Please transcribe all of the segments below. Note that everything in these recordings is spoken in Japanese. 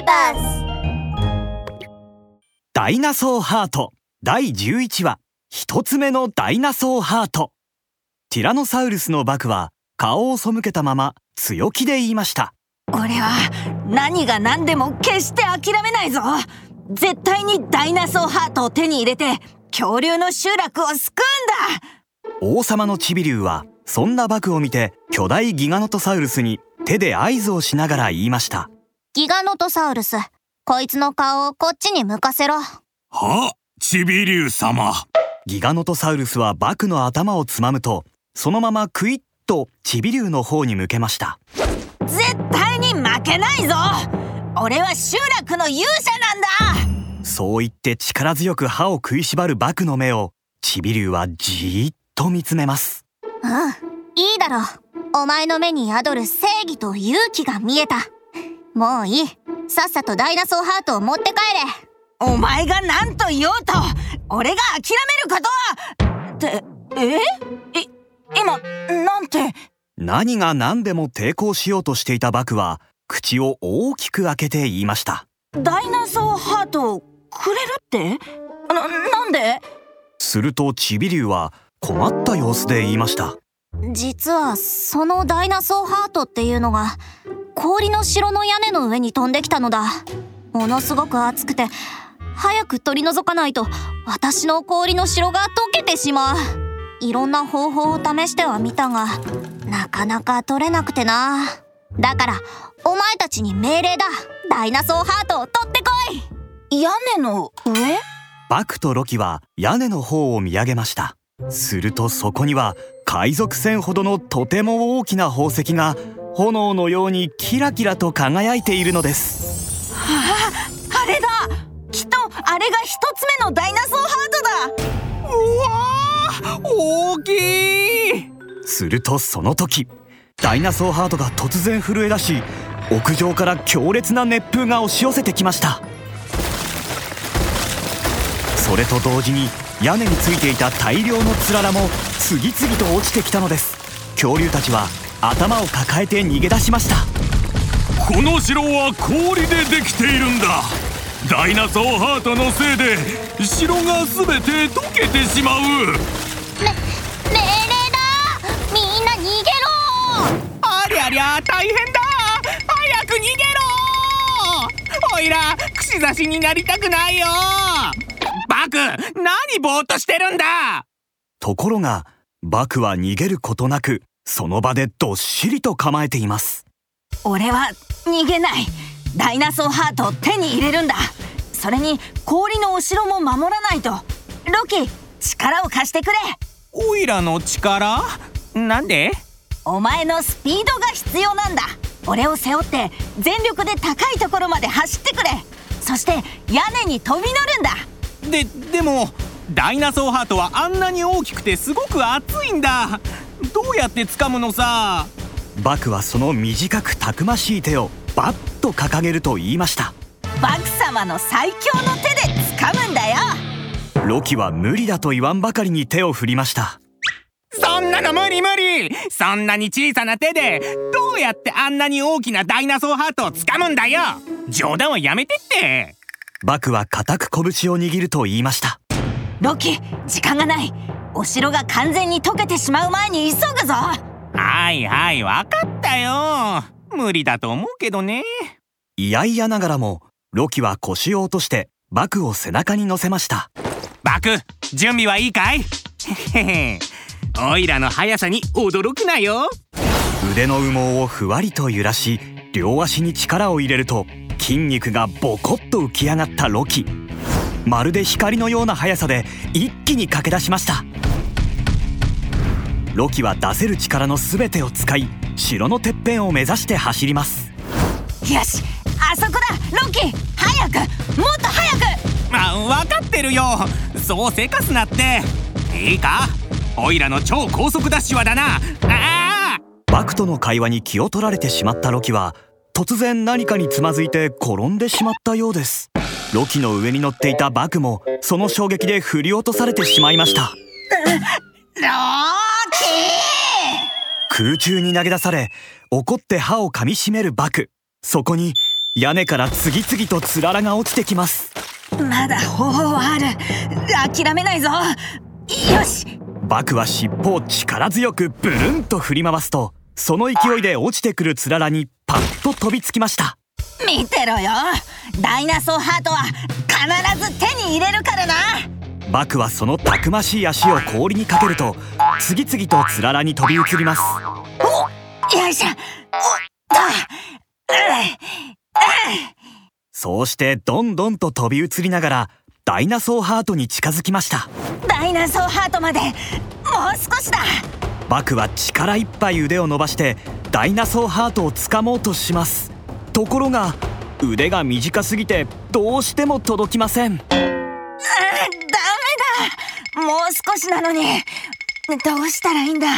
ビバスダイナソーハート。第11話。一つ目のダイナソーハート。ティラノサウルスのバクは顔を背けたまま強気で言いました。俺は何が何でも決して諦めないぞ。絶対にダイナソーハートを手に入れて恐竜の集落を救うんだ。王様のチビリュウはそんなバクを見て巨大ギガノトサウルスに手で合図をしながら言いましたギガノトサウルス。こいつの顔をこっちに向かせろ。はチビリュウ様。ギガノトサウルスはバクの頭をつまむとそのままクイッとチビリュウの方に向けました。絶対に負けないぞ。俺は集落の勇者なんだ。そう言って力強く歯を食いしばるバクの目をチビリュウはじーっと見つめます。うんいいだろ。うお前の目に宿る正義と勇気が見えたもういい。さっさとダイナソーハートを持って帰れ。お前が何と言おうと俺が諦めることは。ってえ？い今なんて？何が何でも抵抗しようとしていたバクは口を大きく開けて言いました。ダイナソーハートをくれるって？な、なんで？するとチビリュウは困った様子で言いました。実はそのダイナソーハートっていうのが氷の城の屋根の上に飛んできたのだ。ものすごく熱くて早く取り除かないと私の氷の城が溶けてしまう。いろんな方法を試してはみたがなかなか取れなくてな。だからお前たちに命令だ。ダイナソーハートを取ってこい。屋根の上？バクとロキは屋根の方を見上げました。するとそこには海賊船ほどのとても大きな宝石が炎のようにキラキラと輝いているのです。はああれだ。きっとあれが一つ目のダイナソーハートだ。うわ大きい。するとその時ダイナソーハートが突然震え出し屋上から強烈な熱風が押し寄せてきました。それと同時に屋根についていた大量のつららも次々と落ちてきたのです。恐竜たちは頭を抱えて逃げ出しました。この城は氷でできているんだ。ダイナソーハートのせいで城が全て溶けてしまう。命令だ。みんな逃げろ。ありゃりゃ大変だ。早く逃げろ。おいら串刺しになりたくないよ。バク何ぼーっとしてるんだ。ところがバクは逃げることなくその場でどっしりと構えています。俺は逃げない。ダイナソーハートを手に入れるんだ。それに氷のお城も守らないと。ロキ力を貸してくれ。オイラの力？なんで？お前のスピードが必要なんだ。俺を背負って全力で高いところまで走ってくれ。そして屋根に飛び乗るんだ。ででもダイナソーハートはあんなに大きくてすごく熱いんだどうやって掴むのさ？バクはその短くたくましい手をバッと掲げると言いました。バク様の最強の手で掴むんだよ。ロキは無理だと言わんばかりに手を振りました。そんなの無理無理。そんなに小さな手でどうやってあんなに大きなダイナソーハートを掴むんだよ。冗談はやめてって。バクは固く拳を握ると言いました。ロキ時間がないお城が完全に溶けてしまう前に急ぐぞ。はいはい分かったよ。無理だと思うけどね。いやいやながらもロキは腰を落としてバクを背中に乗せました。バク準備はいいかい？へへオイラの速さに驚くなよ。腕の羽毛をふわりと揺らし両足に力を入れると筋肉がボコッと浮き上がったロキ。まるで光のような速さで一気に駆け出しましたロキは出せる力の全てを使い城のてっぺんを目指して走ります。よしあそこだロキ早くもっと早く。あ分かってるよ。そうせかすなって。いいか？オイラの超高速ダッシュはだな。あバクとの会話に気を取られてしまったロキは突然何かにつまずいて転んでしまったようです。ロキの上に乗っていたバクもその衝撃で振り落とされてしまいました。ロキ空中に投げ出され怒って歯を噛みしめるバク。そこに屋根から次々とつららが落ちてきます。まだ方法はある。諦めないぞ。よし。バクは尻尾を力強くブルンと振り回すとその勢いで落ちてくるつららにパッと飛びつきました。見てろよ。ダイナソーハートは必ず手に入れるからな。バクはそのたくましい足を氷にかけると次々とつららに飛び移ります。およいしょ。おっとそうしてどんどんと飛び移りながらダイナソーハートに近づきましたダイナソーハートまでもう少しだバクは力いっぱい腕を伸ばしてダイナソーハートを掴もうとしますところが腕が短すぎてどうしても届きませんダメだもう少しなのにどうしたらいいんだ？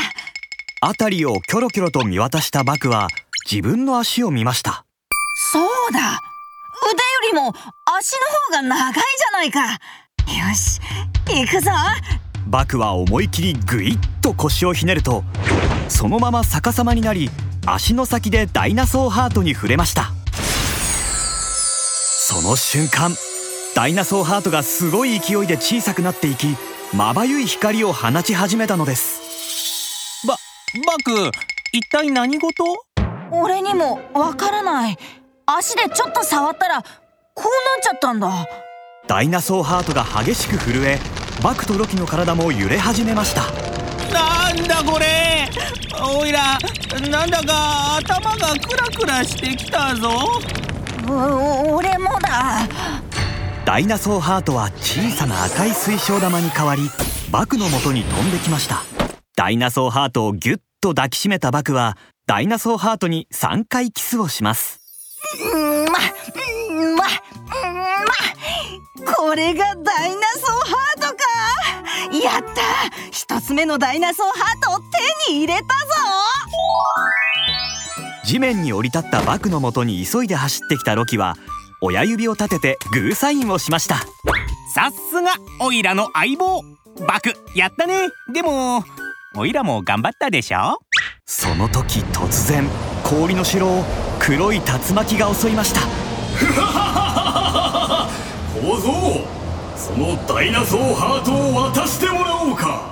辺りをキョロキョロと見渡したバクは自分の足を見ました。そうだ。腕よりも足の方が長いじゃないか。よし行くぞ。バクは思い切りグイッと腰をひねるとそのまま逆さまになり足の先でダイナソーハートに触れました。その瞬間ダイナソーハートがすごい勢いで小さくなっていきまばゆい光を放ち始めたのです。バク一体何事？俺にもわからない。足でちょっと触ったらこうなっちゃったんだ。ダイナソーハートが激しく震えバクとロキの体も揺れ始めました。なんだこれ？おいらなんだか頭がクラクラしてきたぞ。俺もだダイナソーハートは小さな赤い水晶玉に変わりバクの元に飛んできました。ダイナソーハートをギュッと抱きしめたバクはダイナソーハートに3回キスをします。うんまうんまうんま。これがダイナソーハートか。やった。一つ目のダイナソーハートを手に入れたぞ。地面に降り立ったバクの元に急いで走ってきたロキは親指を立ててグーサインをしました。さすがオイラの相棒。バクやったね。でもオイラも頑張ったでしょ？その時突然氷の城を黒い竜巻が襲いました。小僧そのダイナソーハートを渡してもらおうか。